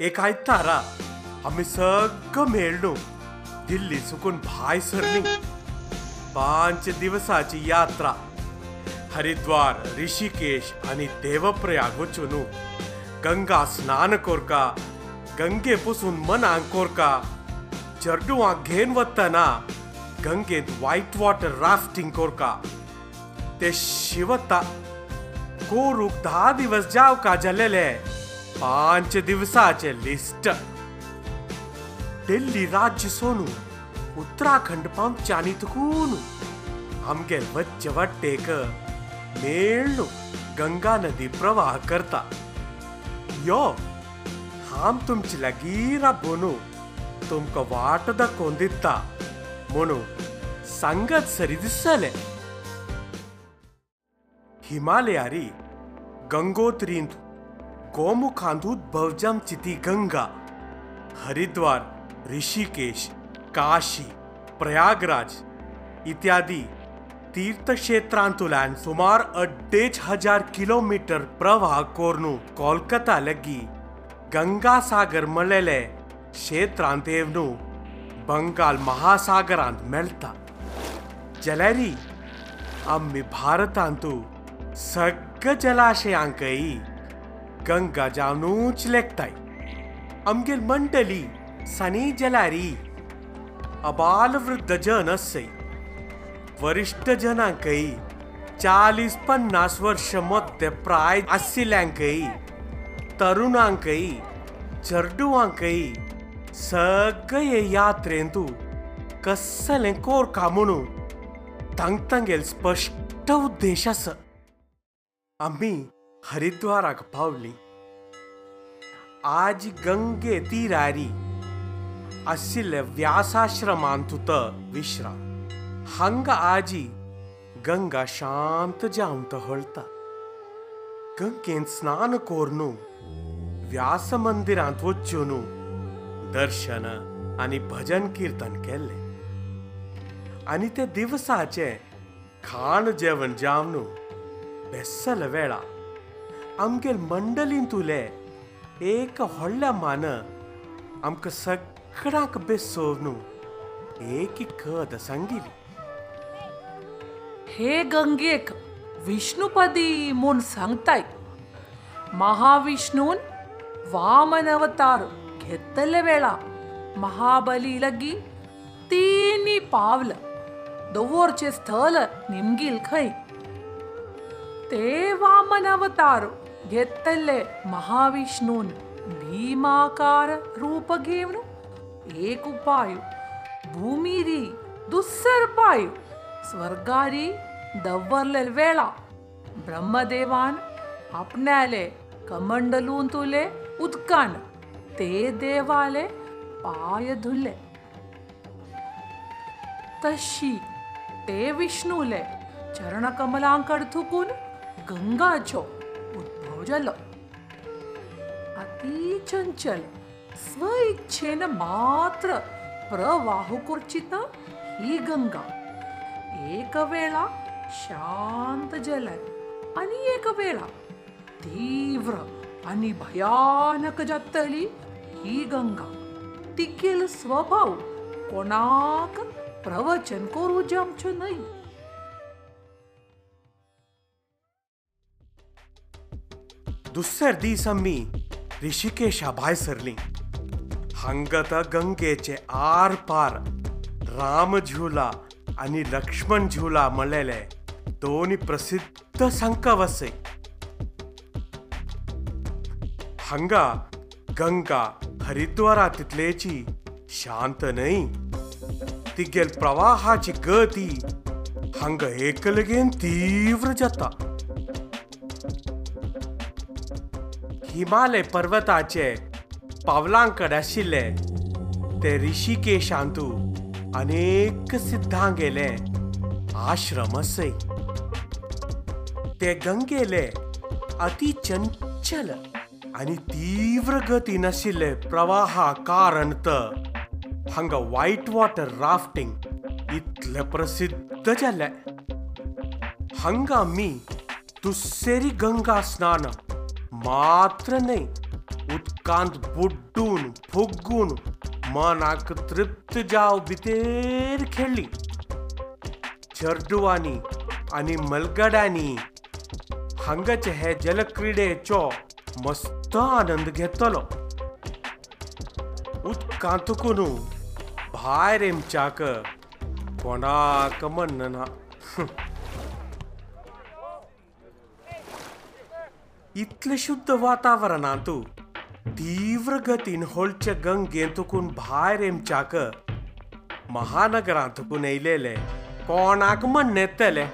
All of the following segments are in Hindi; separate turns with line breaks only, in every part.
एक आयतारा आम्ही सगळं मेळलो. दिल्ली चुकून भाय सरली. पांच दिवसाची यात्रा. हरिद्वार ऋषिकेश आणि देवप्रयाग हो चुनू. गंगा स्नान कोरका गंगे पुसून मनांक कोरका चर्डुवांक घेन वत्ताना गंगेत व्हाईट वॉटर राफ्टिंग कोरका. ते शिवता. कोरूक धा दिवस जाव का जालेले. पाँच दिवसाचे लिस्ट। दिल्ली राज्य सोनू, उत्तराखंड पावच्यानी तुकून आमगे वच्चे वट्टेक मेळ्ळू गंगा नदी प्रवाह करता। यो, हाम तुमची लागीं राबोनू तुमकां वाट दाखोवन दिता म्हणू सांगत सरी दिसले। हिमालयारी गंगोत्रींत गोमुखांत उद्भव ती गंगा, हरिद्वार, ऋषिकेश, काशी, प्रयागराज इत्यादी तीर्थक्षेत्रांतुल्यान सुमार अड्डेच हज़ार किलोमीटर प्रवाह कोरनू कोलकाता लगी गंगासागर मळलेले क्षेत्रांत येवनू, बंगाल महासागरांत मेळटा जाल्यारी आम्ही भारतांतू सगळ्या जलाशयांकय गंगा जावनूच लेखताय आमगेर मंडली, सनी जलारी, अबाल वृद्ध जन असय वरिष्ठ जनांकय चालीस पन्नास वर्ष मध्य प्राय आशिल्ल्यांकय तरुणांकय चेडुवांकय सगळे यात्रेंतू कसलें कोरका म्हणून तांग तांगेल स्पश्ट उद्देश आसा आमी हरिद्वाराक पावली. आज गंगे तीरारी आशिल्ले व्यासाश्रमांत विश्रा विश्राम. हांगा आजी गंगा शांत जावन तहळता गंगेन स्नान कोरनू व्यास मंदिरांत वचून दर्शन आनी भजन कीर्तन केल्ले. आनी ते दिवसाचे खाण जेवण जावन बेसल वेळा आमगेर मंडलींत उले एक व्हडल्या मान, आमकां सगळ्यांक बेसोवन एक कद सांगिली
हे गंगेक, विष्णुपदी म्हूण सांगताय महाविष्णून वामन अवतार घेतले वेळा। महाबली लगी तिनी पावल, दवरचे स्थल निमगील खंय ते वामन अवतार घेतले महाविष्णून भीमाकार रूप घेवन एक उपाय भूमिरी दुसर पाय स्वर्गारी दव्वरले वेळा ब्रह्मदेवान आपणाले कमंडलून तुले उदकान ते देवाले पाय धुले तशी ते विष्णूले चरणकमलांकड थुकून गंगाचो उद्भव जालो अति चंचल स्व इच्छेन मात्र प्रवाह करचित ही गंगा एक वेळा शांत जलय आणि एक वेळा तीव्र आणि भयानक जातली ही गंगा तिकेल स्वभाव कोणाक प्रवचन करू जमचो नाही
दुसर दीस आम्ही ऋषिकेशा भायर सरली हांगत गंगेचे आर पार राम झुला आणि लक्ष्मण झुला म्हणलेले दोन प्रसिद्ध संकवसय हांगा गंगा हरिद्वारा तितलेची शांत न्हय तिगेल प्रवाहाची गती हांगा एकलगेन तीव्र जाता. हिमालय पर्वताचे पावलांकड आशिल्ले. ते ऋषिकेशांतू अनेक सिद्धां गेले आश्रम असय ते गंगेले अति चंचल आणि तीव्र गती नाशिल्ले प्रवाहा कारण त हांगा व्हाईट वॉटर राफ्टिंग इतले प्रसिद्ध जाले हांगा मी तुसेरी गंगा स्नान मात्र उदका उदकांत बुड्डून फुग्गून, मनाक तृप्त जाव भितर खेळ्ळी चर्डुवांनी आनी मलगड्यांनी हांगाचे हे जलक्रीडेचो मस्त आनंद घेतलो. उदकांतकून भायर येमच्याक कोणाक म्हणना. इतलें शुद्ध वातावरणांतू तीव्र गतीन होळचे गंगेंतकून भायर एमच्याक महानगरांतकून येयलेले कोणाक म्हण येतले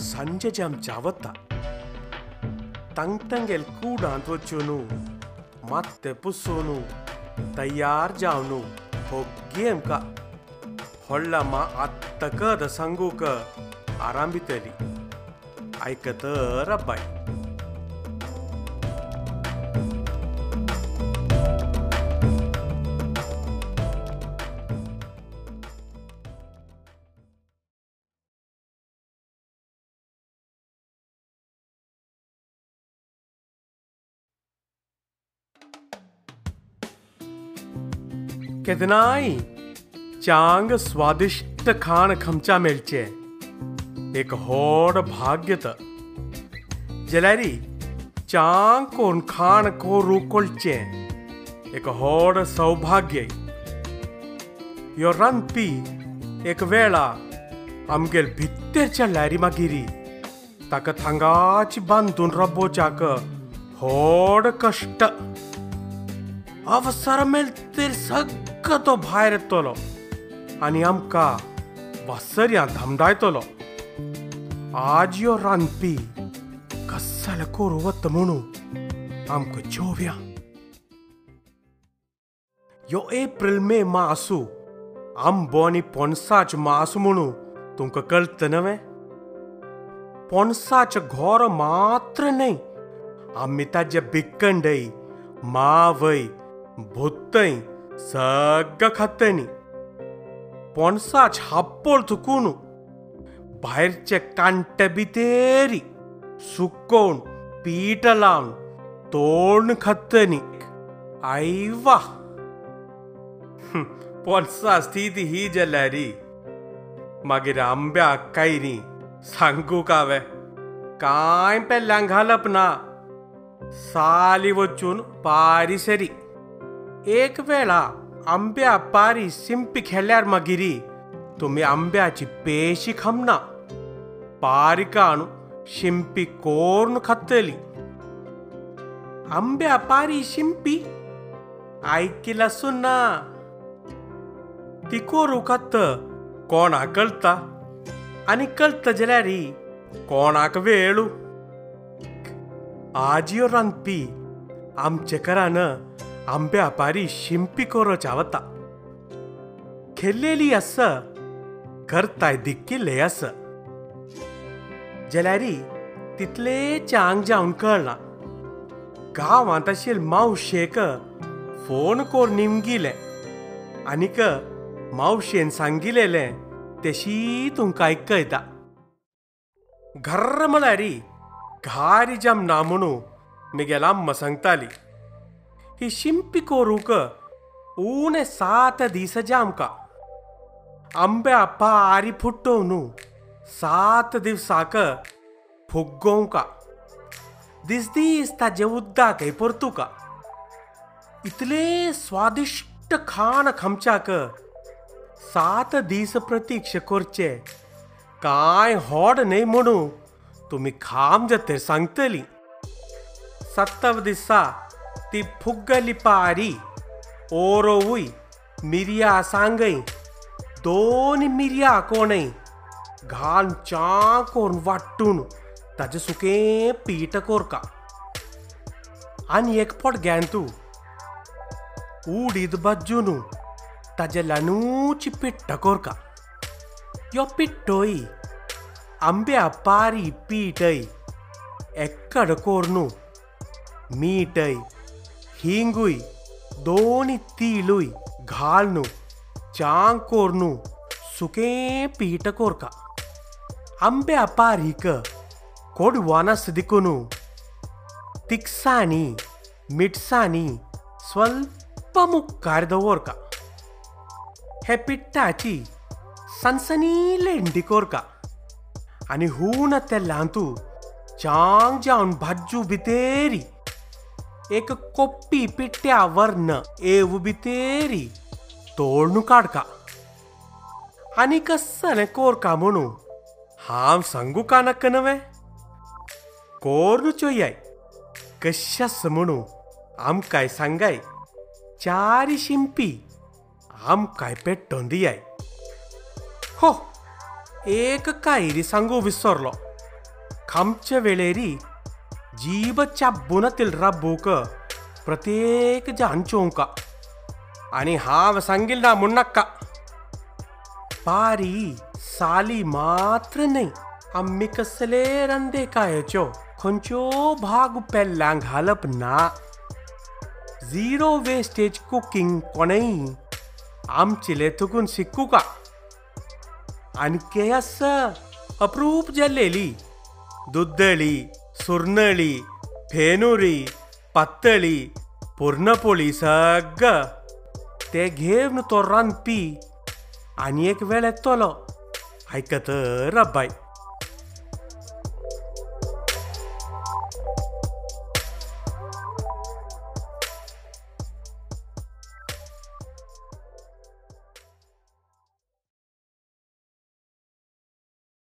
सांजे जेमच्या वता तांग तांगेल कुडांत वचून मात्ते पुसून तयार जावन होग्गी एमकां व्हडला मा आत्तकद सांगूक आराम भितली आयकतर अब्बाय कितना आई चांग स्वादिष्ट खान खमचा मिर्चे। एक होर भाग्य त जलैरी, चांग कोन खान को रूकुलचें। एक होर सौभाग्य। यो रन पी एक वेळा आमगेल भित्तेरच्या लॅरी मागिरी। ताका थांगाच रबो चाक होर कष्ट। अवसर मिलते सग सगळो तो भायर येतलो आनी आमकां वासर्या धमडायतलो आज यो रांदपी कसाले करूँ वता म्हणू आमकां जेवया. यो एप्रील, मे मासू, आंबो आनी पणसाचे मास म्हणू तुमकां कळटा नवे पणसाचें घोर मात्र न्हय. आमी ताजे बिक्कंडय मावय भुत्तय सगळं खातनी पणसाच हाप्पोळ थुकून भायरचे कांटे भितेरी सुकोवन पीठ लावन तोंड खातनी आई वा पणसा स्थिती ही जाल्यारी मागीर आंब्या कायरी सांगू कावे कांय पेल्ल्यांक घालप ना साली वचून पारिसरी एक वेळा आंब्या पारी सिंपी खेळ्यार मागिरी तुम्ही आंब्याची पेशी खमना पारी शिंपी कोर्ण खातली. आंब्या पारी शिंपी? ऐकिला सुन्ना. ती कोरू खात कोणाक कळता? आनी कळत जाल्यार कोणाक वेळू? आजियो रांदपी आमचे करान आंब्या पारी शिंपी कोरोच्या वता खेळलेली अस करताय दिक्किल्ले आस जाल्यारी तितले चांग जावन कळना गांवांत आशिल्ल मावशेक फोन कोर निमगिले आनीक मावशेन सांगिलेले तेशी तुमकां आयकयता घर्र म्हळ्यारी घारी जमना म्हणू मिगेल अम्मा सांगताली ही शिंपी कोरूक उणे सात दीस जामका। आंब्या पारी फुट्टो न्हू सात दिवसाक फुग्गोवका दीस दीस ताजे उद्दाकय परतुका। इतले स्वादिश्ट खाण खमच्याक सात दीस प्रतीक्षा करचे। कांय होड न्हय म्हणू तुमी खाम जातर सांगतली। सत्तव दिसा ती ತಿಪ್ಪುಗ್ಗಲಿಪಾರಿ ಓರೋವುಯ್ ಮಿರಿಯಾ ಸಾಂಗೈ ದೋನಿ ಮಿರಿಯಾ ಕೋಣೈ घान चाकोर वाट्टून ताजे सुकें पीट कोरका। आनी एक पोट गॅंतू उडीद बाजून ताजे लानूची पिट्ट कोरका। यो पिट्टोई आंब्या पारी पीटय एक्कड कोरनू मीटय హీంగుయ్ దోని తీలుయ్ ఘాల్ను చాంకోర్ను ઘાલનું పీట కోర్క అంబె అపారీక కొడు કોડ વનસદિકુનું తిక్సాని మిట్సాని స్వల్పము కారిదవోర్క హెపిట్టాచి సన్సనీలెండికోర్క అని హూన తెల్లాంతు చాంగ్ జాన్ భజ్జు బితేరి एक कोप्पी पिट्ट्या वर्ण एव भितेरी तोडणू काडका आणि कस्सने कोरका म्हणू हांव सांगू का नक्क नवे कोरनु चोयाय कशास म्हणू आमकाय सांगाय चारी शिंपी आमकाय पेट्टोन दियाय हो एक कायरी सांगू विसरलो खामच्या वेळेरी जीब चाबुनातील रब्बूक प्रत्येक जान चोंका आणि हांव सांगिल ना मुन्नक्का, पारी साली मात्र नाही आम्ही कसले रंदे कायच्यो खंयच्यो भाग पेल्ल्यांक घालप ना. झिरो वेस्टेज कुकिंग कोणेय आमचिले तुकून शिकू का आणखी अस अप्रूप जाल्लेली दुद्दळी सुर्नळी फेनुरी पातळी पुर्णपोळी सगळं ते घेवन तो रांदपी आनी एक वेळ येतलो आयकत रब्बाय